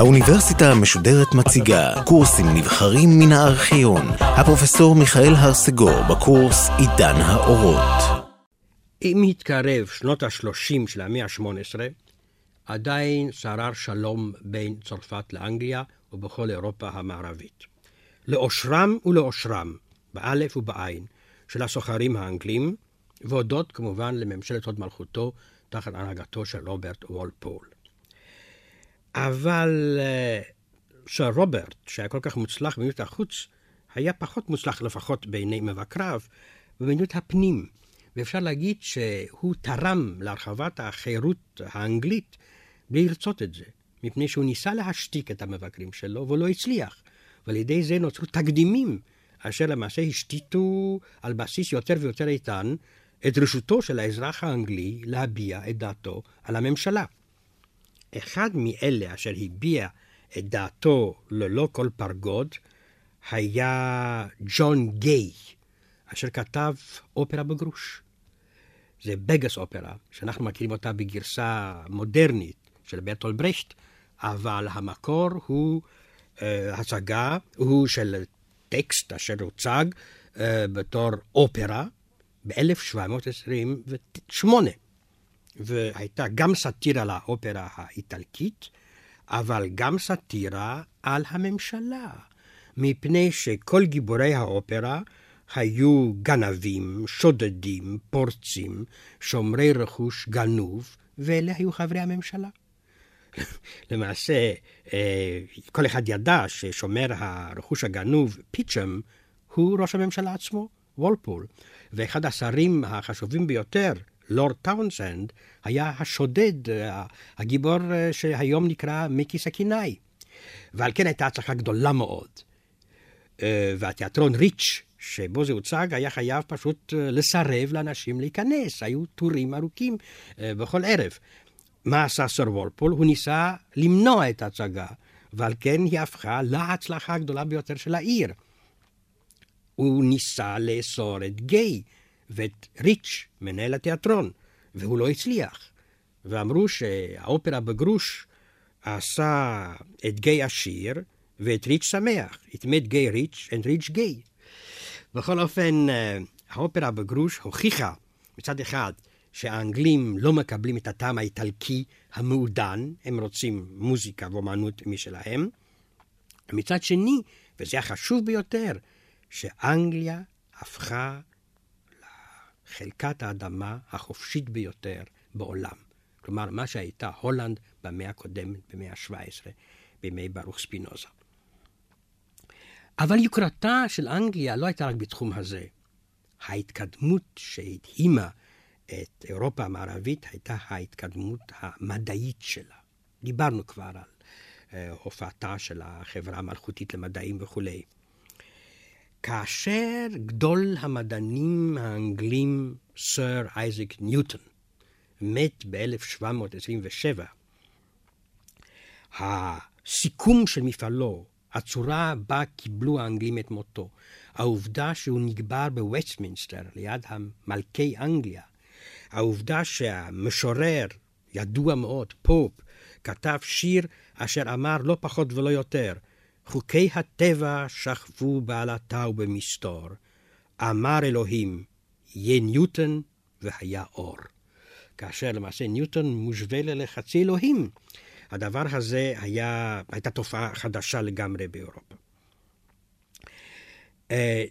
האוניברסיטה המשודרת מציגה קורסים נבחרים מן הארכיון. הפרופסור מיכאל הרסגור בקורס עידן האורות. עם התקרב שנות ה-30 של המאה ה-18, עדיין שרר שלום בין צרפת לאנגליה ובכל אירופה המערבית. לאושרם ולאושרם, באלף ובעין, של הסוחרים האנגלים, והודות כמובן לממשלת הוד מלכותו תחת הנהגתו של רוברט וולפול. אבל סר uh, רוברט, שהיה כל כך מוצלח במדיניות החוץ, היה פחות מוצלח לפחות בעיני מבקריו במדיניות הפנים. ואפשר להגיד שהוא תרם להרחבת החירות האנגלית בלי לרצות את זה, מפני שהוא ניסה להשתיק את המבקרים שלו, והוא לא הצליח. ועל ידי זה נוצרו תקדימים, אשר למעשה השתיתו על בסיס יותר ויותר איתן את רשותו של האזרח האנגלי להביע את דעתו על הממשלה. אחד מאלה אשר הביע את דעתו ללא כל פרגוד היה ג'ון גיי, אשר כתב אופרה בגרוש. זה בגס אופרה, שאנחנו מכירים אותה בגרסה מודרנית של ברטול ברכט, אבל המקור הוא uh, הצגה, הוא של טקסט אשר הוצג uh, בתור אופרה ב-1728. והייתה גם סאטירה לאופרה האיטלקית, אבל גם סאטירה על הממשלה, מפני שכל גיבורי האופרה היו גנבים, שודדים, פורצים, שומרי רכוש גנוב, ואלה היו חברי הממשלה. למעשה, אה, כל אחד ידע ששומר הרכוש הגנוב, פיצ'ם, הוא ראש הממשלה עצמו, וולפול. ואחד השרים החשובים ביותר, לורד טאונסנד, היה השודד, אה, הגיבור אה, שהיום נקרא מיקי סכינאי. ועל כן הייתה הצלחה גדולה מאוד. והתיאטרון ריץ' שבו זה הוצג, היה חייב פשוט לסרב לאנשים להיכנס. היו טורים ארוכים בכל ערב. מה עשה סר וולפול? הוא ניסה למנוע את ההצגה, ועל כן היא הפכה להצלחה הגדולה ביותר של העיר. הוא ניסה לאסור את גיי ואת ריץ', מנהל התיאטרון, והוא לא הצליח. ואמרו שהאופרה בגרוש עשה את גיי עשיר ואת ריץ' שמח. It made gay rich and rich gay. בכל אופן, אה, האופרה בגרוש הוכיחה מצד אחד שהאנגלים לא מקבלים את הטעם האיטלקי המעודן, הם רוצים מוזיקה ואומנות משלהם. מצד שני, וזה החשוב ביותר, שאנגליה הפכה לחלקת האדמה החופשית ביותר בעולם. כלומר, מה שהייתה הולנד במאה הקודמת, במאה ה-17, בימי ברוך ספינוזה. אבל יוקרתה של אנגליה לא הייתה רק בתחום הזה. ההתקדמות שהדהימה את אירופה המערבית הייתה ההתקדמות המדעית שלה. דיברנו כבר על uh, הופעתה של החברה המלכותית למדעים וכולי. כאשר גדול המדענים האנגלים, סר אייזק ניוטון, מת ב-1727, הסיכום של מפעלו, הצורה בה קיבלו האנגלים את מותו, העובדה שהוא נקבר בווסטמינסטר ליד מלכי אנגליה, העובדה שהמשורר, ידוע מאוד, פופ, כתב שיר אשר אמר לא פחות ולא יותר, חוקי הטבע שכבו בעלטה ובמסתור. אמר אלוהים, יהיה ניוטון והיה אור. כאשר למעשה ניוטון מושווה ללחצי אלוהים. הדבר הזה היה, הייתה תופעה חדשה לגמרי באירופה. אה,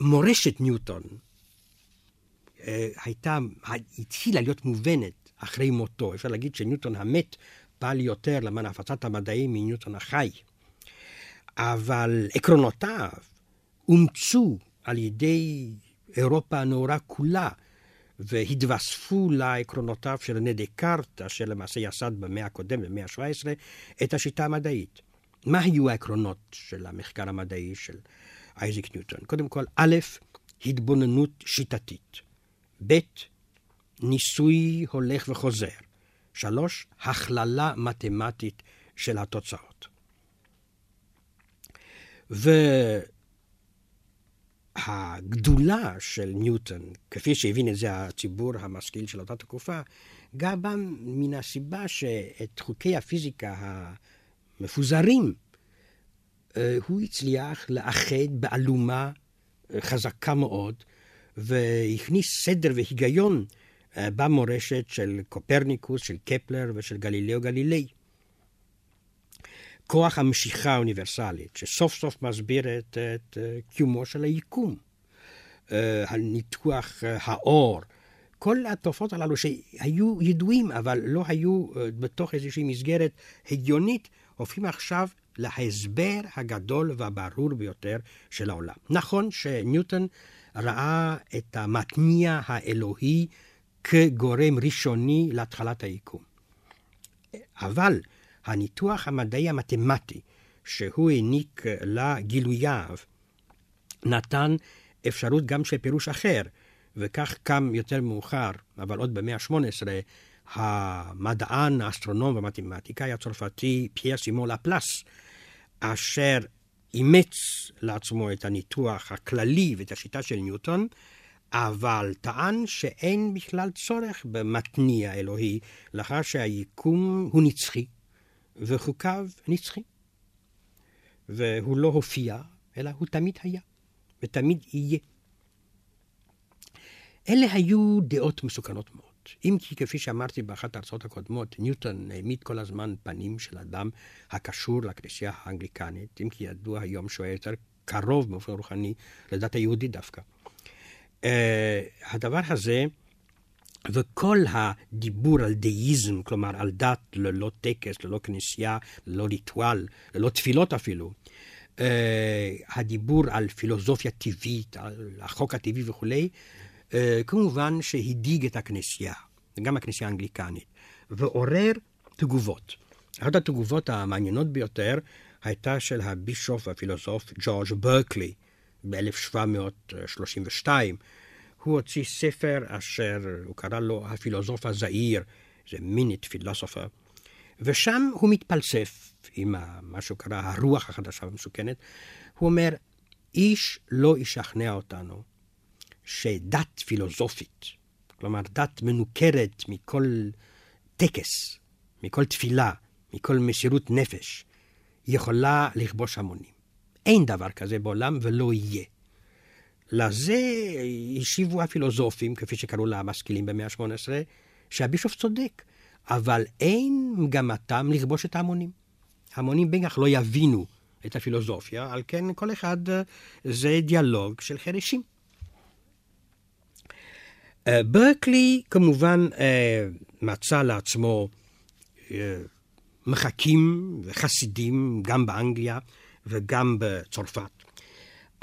מורשת ניוטון הייתה, התחילה להיות מובנת אחרי מותו. אפשר להגיד שניוטון המת פעל יותר למען הפצת המדעים מניוטון החי. אבל עקרונותיו אומצו על ידי אירופה הנאורה כולה, והתווספו לעקרונותיו של רנה דקארט, אשר למעשה יסד במאה הקודמת, במאה ה-17, את השיטה המדעית. מה היו העקרונות של המחקר המדעי של אייזיק ניוטון? קודם כל, א', התבוננות שיטתית. ב', ניסוי הולך וחוזר. שלוש, הכללה מתמטית של התוצאות. הגדולה של ניוטון, כפי שהבין את זה הציבור המשכיל של אותה תקופה, גם בא מן הסיבה שאת חוקי הפיזיקה המפוזרים, אה, הוא הצליח לאחד באלומה אה, חזקה מאוד, והכניס סדר והיגיון אה, במורשת של קופרניקוס, של קפלר ושל גלילאו גלילי. כוח המשיכה האוניברסלית, שסוף סוף מסביר את, את קיומו של היקום. הניתוח האור, כל התופעות הללו שהיו ידועים, אבל לא היו בתוך איזושהי מסגרת הגיונית, הופכים עכשיו להסבר הגדול והברור ביותר של העולם. נכון שניוטון ראה את המתניע האלוהי כגורם ראשוני להתחלת היקום. אבל הניתוח המדעי המתמטי שהוא העניק לגילוייו נתן אפשרות גם של פירוש אחר, וכך קם יותר מאוחר, אבל עוד במאה ה-18, המדען, האסטרונום והמתמטיקאי הצרפתי פייר סימון לפלס, אשר אימץ לעצמו את הניתוח הכללי ואת השיטה של ניוטון, אבל טען שאין בכלל צורך במתניע אלוהי, לאחר שהיקום הוא נצחי וחוקיו נצחי. והוא לא הופיע, אלא הוא תמיד היה, ותמיד יהיה. אלה היו דעות מסוכנות מאוד. אם כי כפי שאמרתי באחת ההרצאות הקודמות, ניוטון העמיד כל הזמן פנים של אדם הקשור לכנסייה האנגליקנית, אם כי ידוע היום שהוא היה יותר קרוב באופן רוחני לדת היהודית דווקא. Uh, הדבר הזה, וכל הדיבור על דאיזם, כלומר על דת ללא טקס, ללא כנסייה, ללא ריטואל, ללא תפילות אפילו, uh, הדיבור על פילוסופיה טבעית, על החוק הטבעי וכולי, כמובן שהדאיג את הכנסייה, גם הכנסייה האנגליקנית, ועורר תגובות. אחת התגובות המעניינות ביותר הייתה של הבישוף והפילוסוף ג'ורג' ברקלי ב-1732. הוא הוציא ספר אשר הוא קרא לו הפילוסוף הזעיר, זה מינית פילוסופר, ושם הוא מתפלסף עם מה שהוא קרא הרוח החדשה והמסוכנת. הוא אומר, איש לא ישכנע אותנו שדת פילוסופית, כלומר דת מנוכרת מכל טקס, מכל תפילה, מכל מסירות נפש, יכולה לכבוש המונים. אין דבר כזה בעולם ולא יהיה. לזה השיבו הפילוסופים, כפי שקראו למשכילים במאה ה-18, שהבישוף צודק, אבל אין מגמתם לכבוש את ההמונים. בין כך לא יבינו את הפילוסופיה, על כן כל אחד זה דיאלוג של חרשים. אה, ברקלי כמובן אה, מצא לעצמו אה, מחקים וחסידים גם באנגליה וגם בצרפת.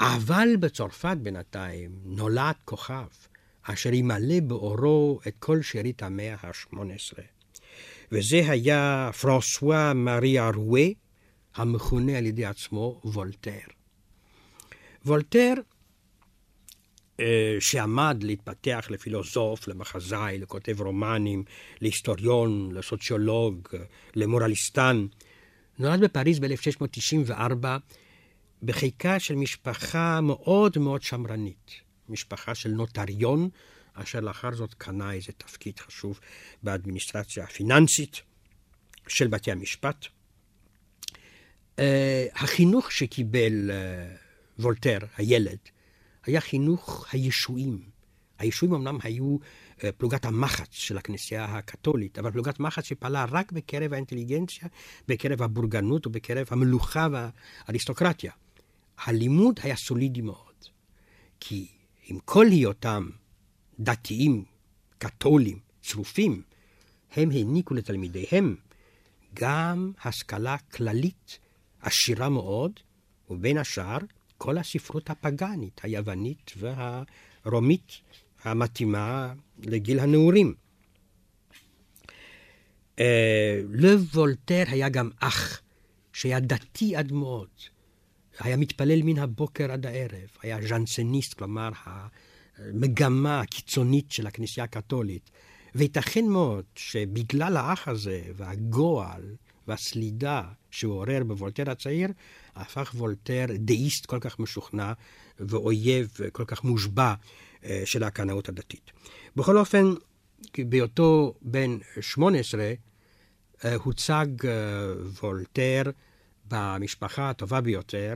אבל בצרפת בינתיים נולד כוכב אשר ימלא באורו את כל שארית המאה ה-18. וזה היה פרנסואה מארי ארואה, המכונה על ידי עצמו וולטר. וולטר שעמד להתפתח לפילוסוף, למחזאי, לכותב רומנים, להיסטוריון, לסוציולוג, למורליסטן. נולד בפריז ב-1694 בחיקה של משפחה מאוד מאוד שמרנית, משפחה של נוטריון, אשר לאחר זאת קנה איזה תפקיד חשוב באדמיניסטרציה הפיננסית של בתי המשפט. Uh, החינוך שקיבל uh, וולטר, הילד, היה חינוך הישועים. הישועים אמנם היו אה, פלוגת המחץ של הכנסייה הקתולית, אבל פלוגת מחץ שפעלה רק בקרב האינטליגנציה, בקרב הבורגנות ובקרב המלוכה והאריסטוקרטיה. הלימוד היה סולידי מאוד, כי עם כל היותם דתיים, קתולים, צרופים, הם העניקו לתלמידיהם גם השכלה כללית עשירה מאוד, ובין השאר כל הספרות הפגאנית, היוונית והרומית המתאימה לגיל הנעורים. אה, לב וולטר היה גם אח, שהיה דתי עד מאוד. היה מתפלל מן הבוקר עד הערב, היה ז'נסניסט, כלומר המגמה הקיצונית של הכנסייה הקתולית. וייתכן מאוד שבגלל האח הזה והגועל והסלידה שהוא עורר בוולטר הצעיר, הפך וולטר דאיסט כל כך משוכנע ואויב כל כך מושבע אה, של הקנאות הדתית. בכל אופן, בהיותו בן 18, אה, הוצג אה, וולטר במשפחה הטובה ביותר,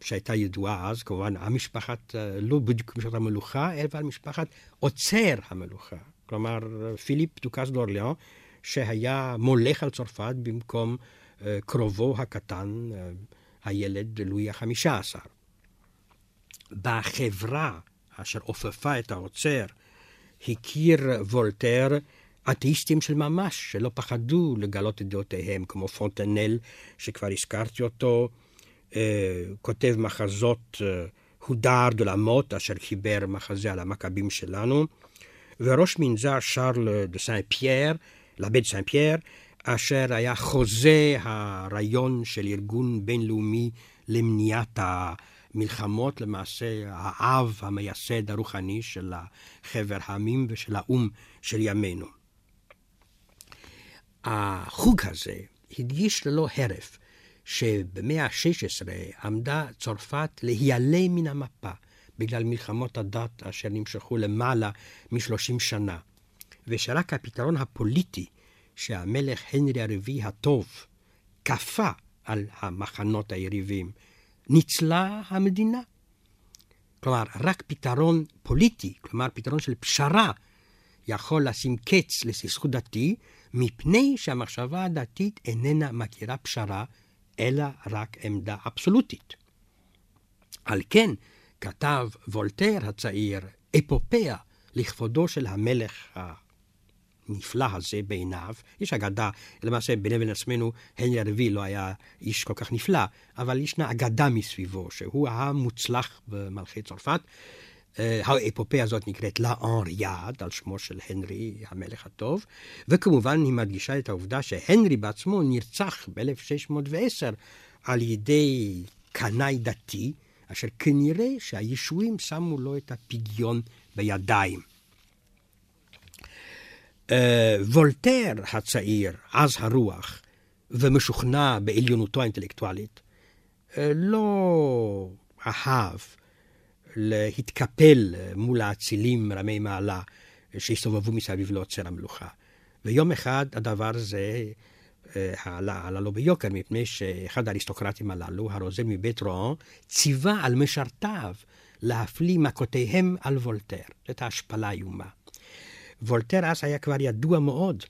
שהייתה ידועה אז, כמובן, המשפחת, לא בדיוק משפחת המלוכה, אלא משפחת עוצר המלוכה. כלומר, פיליפ דוכס דורליאון, שהיה מולך על צרפת במקום קרובו הקטן, הילד לואי החמישה עשר. בחברה אשר עופפה את העוצר, הכיר וולטר אתאיסטים של ממש, שלא פחדו לגלות את דעותיהם, כמו פונטנל, שכבר הזכרתי אותו, אה, כותב מחזות אה, הודר דולמות, אשר חיבר מחזה על המכבים שלנו, וראש מנזר שרל דה סן פייר, לבית סן פייר, אשר היה חוזה הרעיון של ארגון בינלאומי למניעת המלחמות, למעשה האב המייסד הרוחני של חבר העמים ושל האו"ם של ימינו. החוג הזה הדגיש ללא הרף שבמאה ה-16 עמדה צרפת להיעלם מן המפה בגלל מלחמות הדת אשר נמשכו למעלה מ-30 שנה, ושרק הפתרון הפוליטי שהמלך הנרי הרביעי הטוב כפה על המחנות היריבים, ניצלה המדינה. כלומר, רק פתרון פוליטי, כלומר פתרון של פשרה, יכול לשים קץ לסכסוך דתי, מפני שהמחשבה הדתית איננה מכירה פשרה, אלא רק עמדה אבסולוטית. על כן כתב וולטר הצעיר אפופיה לכבודו של המלך הנפלא הזה בעיניו. יש אגדה, למעשה ביני ובין עצמנו, הנרי הרביעי לא היה איש כל כך נפלא, אבל ישנה אגדה מסביבו, שהוא המוצלח במלכי צרפת. אה, האפופיה הזאת נקראת לה אנריאד, על שמו של הנרי המלך הטוב, וכמובן היא מדגישה את העובדה שהנרי בעצמו נרצח ב-1610 על ידי קנאי דתי, אשר כנראה שהישועים שמו לו את הפגיון בידיים. אה, וולטר הצעיר, עז הרוח, ומשוכנע בעליונותו האינטלקטואלית, אה, לא אהב להתקפל מול האצילים רמי מעלה שהסתובבו מסביב לעוצר המלוכה. ויום אחד הדבר הזה אה, עלה, עלה לו ביוקר, מפני שאחד האריסטוקרטים הללו, הרוזן מבית רוען, ציווה על משרתיו להפליא מכותיהם על וולטר. זאת ההשפלה האיומה. וולטר אז היה כבר ידוע מאוד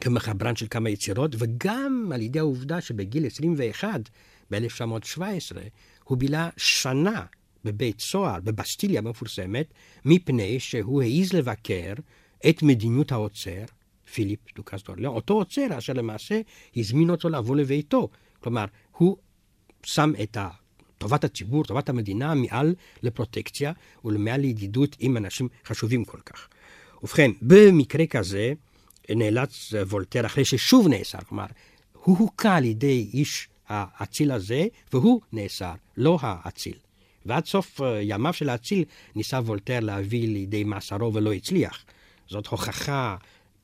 כמחברן של כמה יצירות, וגם על ידי העובדה שבגיל 21, ב-1917, הוא בילה שנה בבית סוהר, בבסטיליה המפורסמת, מפני שהוא העז לבקר את מדיניות העוצר, פיליפ דוכס דורליון, אותו עוצר אשר למעשה הזמין אותו לבוא לביתו. כלומר, הוא שם את טובת הציבור, טובת המדינה, מעל לפרוטקציה ולמעל לידידות עם אנשים חשובים כל כך. ובכן, במקרה כזה נאלץ וולטר, אחרי ששוב נאסר, כלומר, הוא הוכה על ידי איש האציל הזה, והוא נאסר, לא האציל. ועד סוף אה, ימיו של האציל ניסה וולטר להביא לידי מאסרו ולא הצליח. זאת הוכחה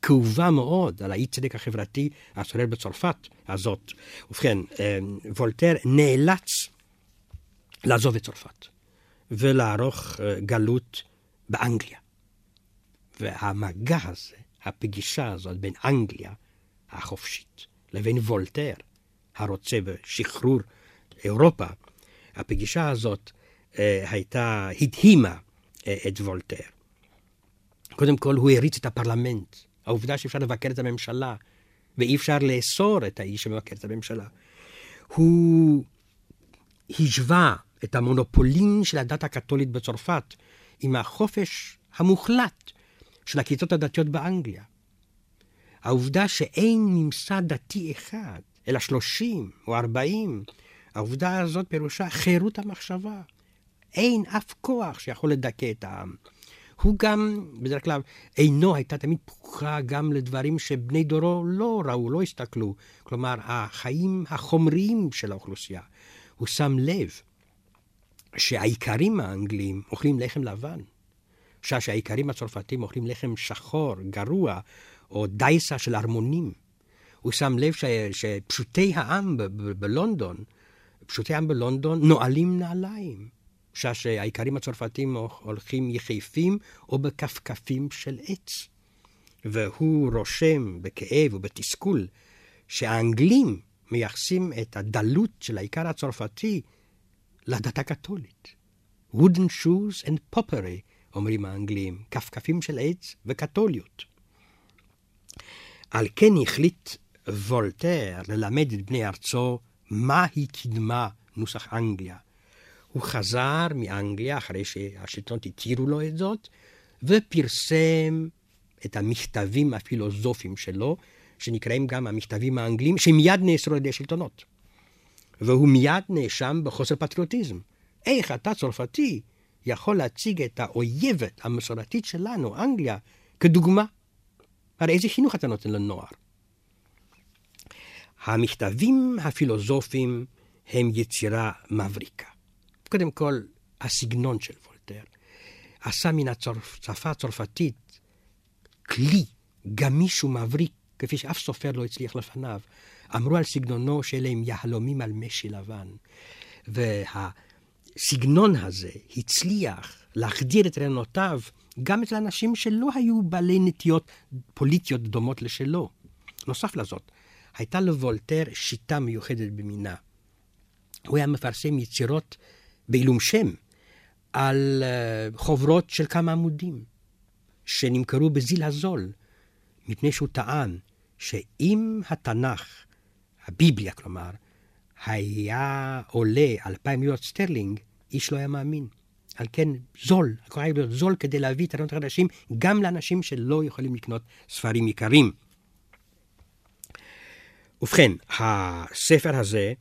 כאובה מאוד על האי צדק החברתי השורר בצרפת הזאת. ובכן, אה, וולטר נאלץ לעזוב את צרפת ולערוך אה, גלות באנגליה. והמגע הזה, הפגישה הזאת בין אנגליה החופשית לבין וולטר, הרוצה בשחרור אירופה, הפגישה הזאת אה, הייתה, הדהימה אה, את וולטר. קודם כל, הוא הריץ את הפרלמנט. העובדה שאפשר לבקר את הממשלה, ואי אפשר לאסור את האיש שמבקר את הממשלה. הוא השווה את המונופולין של הדת הקתולית בצרפת עם החופש המוחלט של הכיתות הדתיות באנגליה. העובדה שאין ממסד דתי אחד, אלא שלושים או ארבעים, העובדה הזאת פירושה חירות המחשבה. אין אף כוח שיכול לדכא את העם. הוא גם, בדרך כלל, עינו הייתה תמיד פקוחה גם לדברים שבני דורו לא ראו, לא הסתכלו. כלומר, החיים החומריים של האוכלוסייה. הוא שם לב שהאיכרים האנגלים אוכלים לחם לבן. שעה שהאיכרים הצרפתים אוכלים לחם שחור, גרוע, או דייסה של ארמונים. הוא שם לב ש... שפשוטי העם ב... ב... בלונדון, פשוטי העם בלונדון נועלים נעליים. שעה שהאיכרים הצרפתים הולכים יחפים או בכפכפים של עץ. והוא רושם בכאב ובתסכול שהאנגלים מייחסים את הדלות של האיכר הצרפתי לדת הקתולית. wooden shoes and poppery, אומרים האנגלים, כפכפים של עץ וקתוליות. על כן החליט וולטר ללמד את בני ארצו מהי קדמה נוסח אנגליה. הוא חזר מאנגליה אחרי שהשלטונות התירו לו את זאת, ופרסם את המכתבים הפילוסופיים שלו, שנקראים גם המכתבים האנגלים, שמיד נאסרו על ידי השלטונות. והוא מיד נאשם בחוסר פטריוטיזם. איך אתה, צרפתי, יכול להציג את האויבת המסורתית שלנו, אנגליה, כדוגמה? הרי איזה חינוך אתה נותן לנוער? המכתבים הפילוסופיים הם יצירה מבריקה. קודם כל, הסגנון של וולטר עשה מן השפה הצרפתית כלי גמיש ומבריק, כפי שאף סופר לא הצליח לפניו. אמרו על סגנונו שאלה הם יהלומים על משי לבן. והסגנון הזה הצליח להחדיר את רעיונותיו גם אצל אנשים שלא היו בעלי נטיות פוליטיות דומות לשלו. נוסף לזאת, הייתה לוולטר שיטה מיוחדת במינה. הוא היה מפרסם יצירות בעילום שם על אה, חוברות של כמה עמודים, שנמכרו בזיל הזול, מפני שהוא טען שאם התנ"ך, הביבליה כלומר, היה עולה אלפיים מיליון סטרלינג, איש לא היה מאמין. על כן זול, הכל היה להיות זול כדי להביא את הרעיונות החדשים גם לאנשים שלא יכולים לקנות ספרים יקרים. ובכן, הספר הזה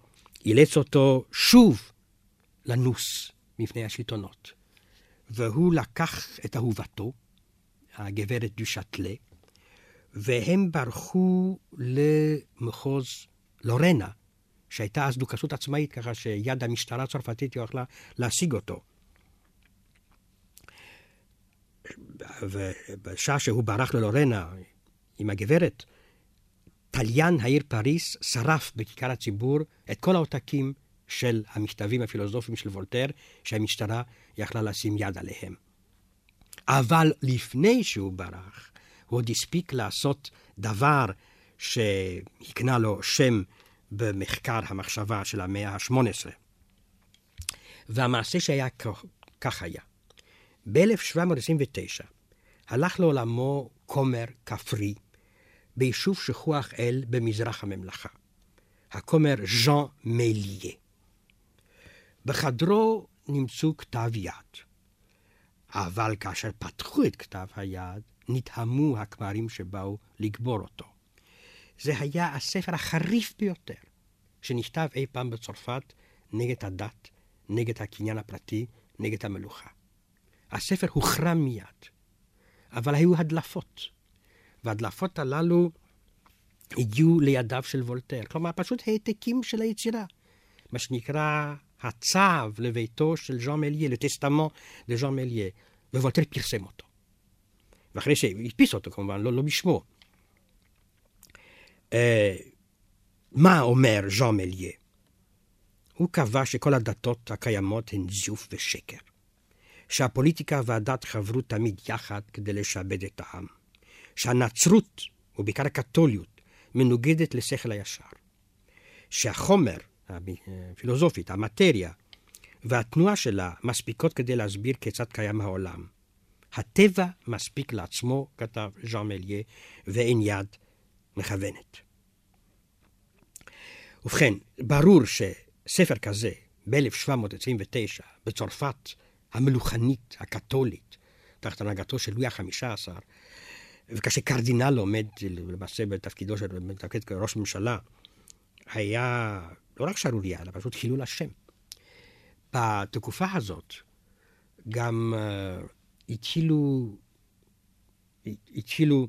אילץ אותו שוב לנוס מפני השלטונות. והוא לקח את אהובתו, הגברת דו שטלה, והם ברחו למחוז לורנה, שהייתה אז דוכסות עצמאית, ככה שיד המשטרה הצרפתית יכלה להשיג אותו. ובשעה שהוא ברח ללורנה עם הגברת, תליין העיר פריס שרף בכיכר הציבור את כל העותקים של המכתבים הפילוסופיים של וולטר, שהמשטרה יכלה לשים יד עליהם. אבל לפני שהוא ברח, הוא עוד הספיק לעשות דבר שהקנה לו שם במחקר המחשבה של המאה ה-18. והמעשה שהיה כך היה. ב-1729 הלך לעולמו כומר כפרי ביישוב שכוח אל במזרח הממלכה, הכומר ז'אן מליה. בחדרו נמצאו כתב יד, אבל כאשר פתחו את כתב היד, נתהמו הכמרים שבאו לקבור אותו. זה היה הספר החריף ביותר שנכתב אי פעם בצרפת נגד הדת, נגד הקניין הפרטי, נגד המלוכה. הספר הוחרם מיד, אבל היו הדלפות, וההדלפות הללו הגיעו לידיו של וולטר, כלומר פשוט העתקים של היצירה, מה שנקרא הצו לביתו של ז'אן מליה, le testament de Jean Meslier, ווולטר פרסם אותו. ואחרי שהדפיס אותו כמובן, לא, לא בשמו. אה, מה אומר ז'אן מליה? הוא קבע שכל הדתות הקיימות הן זיוף ושקר. שהפוליטיקה והדת חברו תמיד יחד כדי לשעבד את העם. שהנצרות, ובעיקר הקתוליות, מנוגדת לשכל הישר. שהחומר, הפילוסופית, המטריה, והתנועה שלה מספיקות כדי להסביר כיצד קיים העולם. הטבע מספיק לעצמו, כתב ז'אן מליה, ואין יד מכוונת. ובכן, ברור שספר כזה, ב-1729, בצרפת המלוכנית, הקתולית, תחת הנהגתו של לואי החמישה עשר, וכאשר קרדינל עומד למעשה בתפקידו של מתפקד כראש ממשלה, היה לא רק שערורייה, אלא פשוט חילול השם. בתקופה הזאת גם uh, התחילו, התחילו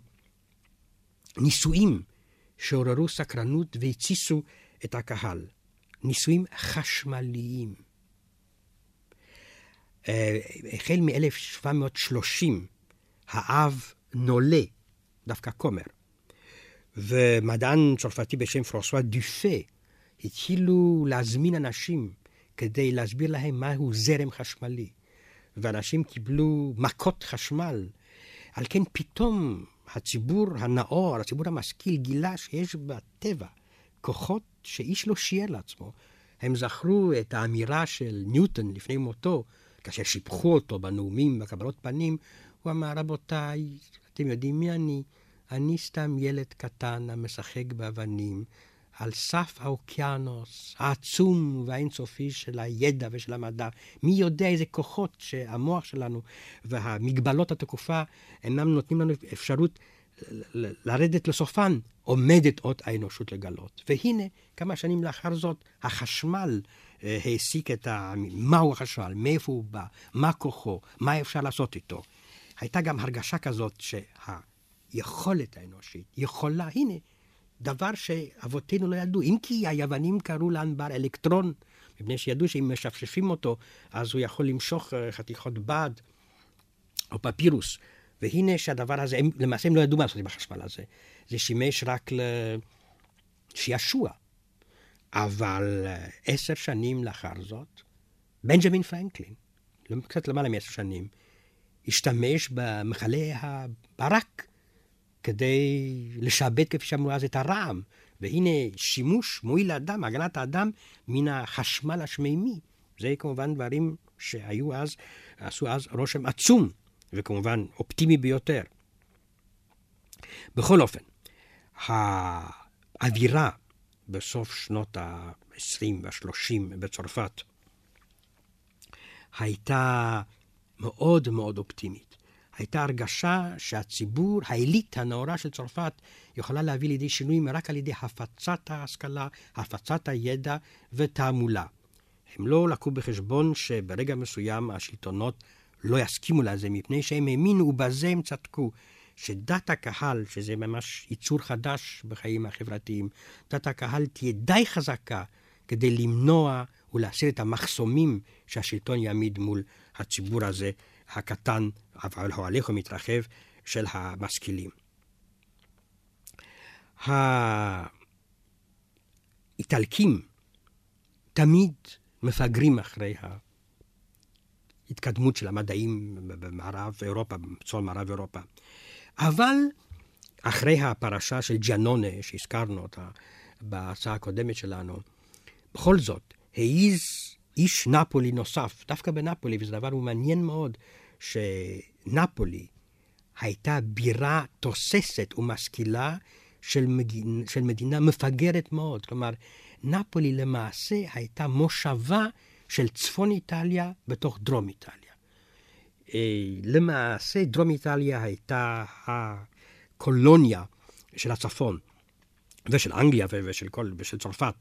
ניסויים שעוררו סקרנות והתסיסו את הקהל. ניסויים חשמליים. Uh, החל מ-1730 האב נולה, דווקא כומר, ומדען צרפתי בשם פרוסווה דופה התחילו להזמין אנשים כדי להסביר להם מהו זרם חשמלי. ואנשים קיבלו מכות חשמל. על כן פתאום הציבור הנאור, הציבור המשכיל, גילה שיש בטבע כוחות שאיש לא שיער לעצמו. הם זכרו את האמירה של ניוטון לפני מותו, כאשר שיבחו אותו בנאומים, בקבלות פנים, הוא אמר, רבותיי, אתם יודעים מי אני? אני סתם ילד קטן המשחק באבנים, על סף האוקיינוס העצום והאינסופי של הידע ושל המדע. מי יודע איזה כוחות שהמוח שלנו והמגבלות התקופה אינם נותנים לנו אפשרות לרדת לסופן, עומדת עוד האנושות לגלות. והנה, כמה שנים לאחר זאת, החשמל אה, העסיק את ה... מהו החשמל, מאיפה הוא בא, מה כוחו, מה אפשר לעשות איתו. הייתה גם הרגשה כזאת שהיכולת האנושית יכולה, הנה, דבר שאבותינו לא ידעו. אם כי היוונים קראו לענבר אלקטרון, מפני שידעו שאם משפשפים אותו, אז הוא יכול למשוך אה, חתיכות בד או פפירוס. והנה שהדבר הזה, הם, למעשה הם לא ידעו מה לעשות עם החשמל הזה. זה שימש רק לשעשוע. אבל אה, עשר שנים לאחר זאת, בנג'מין פרנקלין, קצת למעלה מעשר שנים, השתמש במכלי הברק כדי לשעבד, כפי שאמרו אז, את הרעם. והנה שימוש מועיל לאדם, הגנת האדם, מן החשמל השמימי. זה כמובן דברים שהיו אז, עשו אז רושם עצום, וכמובן אופטימי ביותר. בכל אופן, האווירה בסוף שנות ה-20 וה-30 בצרפת הייתה מאוד מאוד אופטימית. הייתה הרגשה שהציבור, העילית הנאורה של צרפת, יכולה להביא לידי שינויים רק על ידי הפצת ההשכלה, הפצת הידע ותעמולה. הם לא לקחו בחשבון שברגע מסוים השלטונות לא יסכימו לזה, מפני שהם האמינו, ובזה הם צדקו, שדת הקהל, שזה ממש ייצור חדש בחיים החברתיים, דת הקהל תהיה די חזקה כדי למנוע ולהסיר את המחסומים שהשלטון יעמיד מול הציבור הזה הקטן, אבל ההולך ומתרחב, של המשכילים. האיטלקים תמיד מפגרים אחרי ההתקדמות של המדעים במערב אירופה, בצפון מערב אירופה. אבל אחרי הפרשה של ג'אנונה, שהזכרנו אותה בהצעה הקודמת שלנו, בכל זאת, העיז איש נפולי נוסף, דווקא בנפולי, וזה דבר מעניין מאוד, שנפולי הייתה בירה תוססת ומשכילה של, מדינה, של מדינה מפגרת מאוד. כלומר, נפולי למעשה הייתה מושבה של צפון איטליה בתוך דרום איטליה. אה, למעשה, דרום איטליה הייתה הקולוניה של הצפון, ושל אנגליה ושל, כל, ושל צרפת.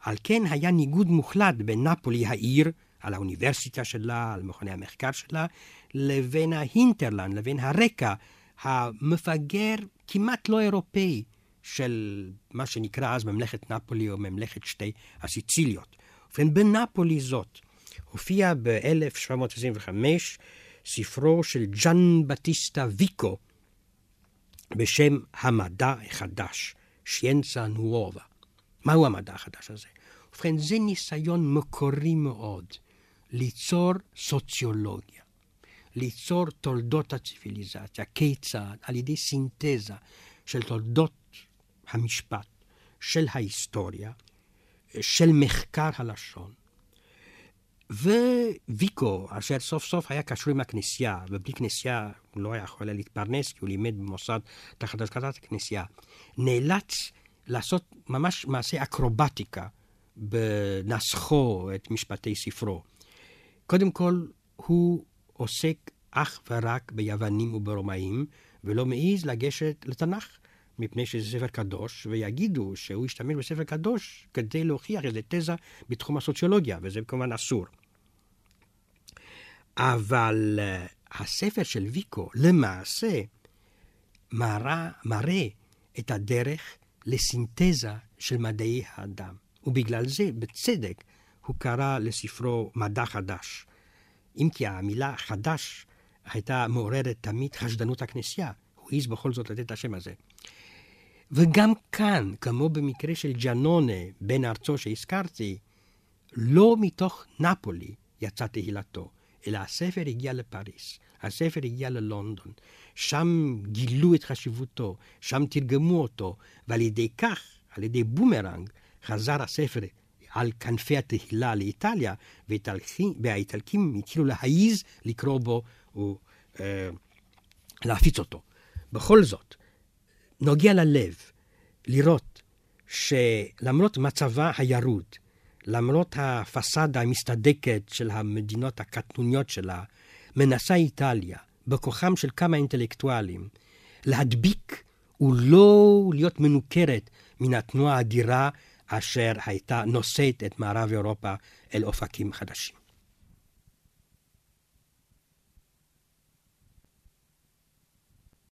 על כן היה ניגוד מוחלט בין נפולי העיר, על האוניברסיטה שלה, על מכוני המחקר שלה, לבין ההינטרלנד, לבין הרקע המפגר כמעט לא אירופאי של מה שנקרא אז ממלכת נפולי או ממלכת שתי הסיציליות. ובכן, בנפולי זאת הופיע ב-1725 ספרו של ג'אן בטיסטה ויקו בשם המדע החדש, שיינצה נואבה. מהו המדע החדש הזה? ובכן, זה ניסיון מקורי מאוד ליצור סוציולוגיה, ליצור תולדות הציוויליזציה, כיצד, על ידי סינתזה של תולדות המשפט, של ההיסטוריה, של מחקר הלשון. וויקו, אשר סוף סוף היה קשור עם הכנסייה, ובלי כנסייה הוא לא היה יכול להתפרנס, כי הוא לימד במוסד תחת השקטת הכנסייה, נאלץ לעשות ממש מעשה אקרובטיקה בנסחו את משפטי ספרו. קודם כל, הוא עוסק אך ורק ביוונים וברומאים, ולא מעז לגשת לתנ"ך, מפני שזה ספר קדוש, ויגידו שהוא השתמש בספר קדוש כדי להוכיח איזו תזה בתחום הסוציולוגיה, וזה כמובן אסור. אבל uh, הספר של ויקו למעשה מראה, מראה את הדרך לסינתזה של מדעי האדם. ובגלל זה, בצדק, הוא קרא לספרו מדע חדש. אם כי המילה חדש הייתה מעוררת תמיד חשדנות הכנסייה, הוא העז בכל זאת לתת את השם הזה. וגם כאן, כמו במקרה של ג'אנונה, בן ארצו שהזכרתי, לא מתוך נפולי יצא תהילתו, אלא הספר הגיע לפריס, הספר הגיע ללונדון, שם גילו את חשיבותו, שם תרגמו אותו, ועל ידי כך, על ידי בומרנג, חזר הספר על כנפי התהילה לאיטליה, והאיטלקים התחילו להעיז לקרוא בו ולהפיץ אה, אותו. בכל זאת, נוגע ללב לראות שלמרות מצבה הירוד, למרות הפסאדה המסתדקת של המדינות הקטנוניות שלה, מנסה איטליה, בכוחם של כמה אינטלקטואלים, להדביק ולא להיות מנוכרת מן התנועה האדירה אשר הייתה נושאת את מערב אירופה אל אופקים חדשים.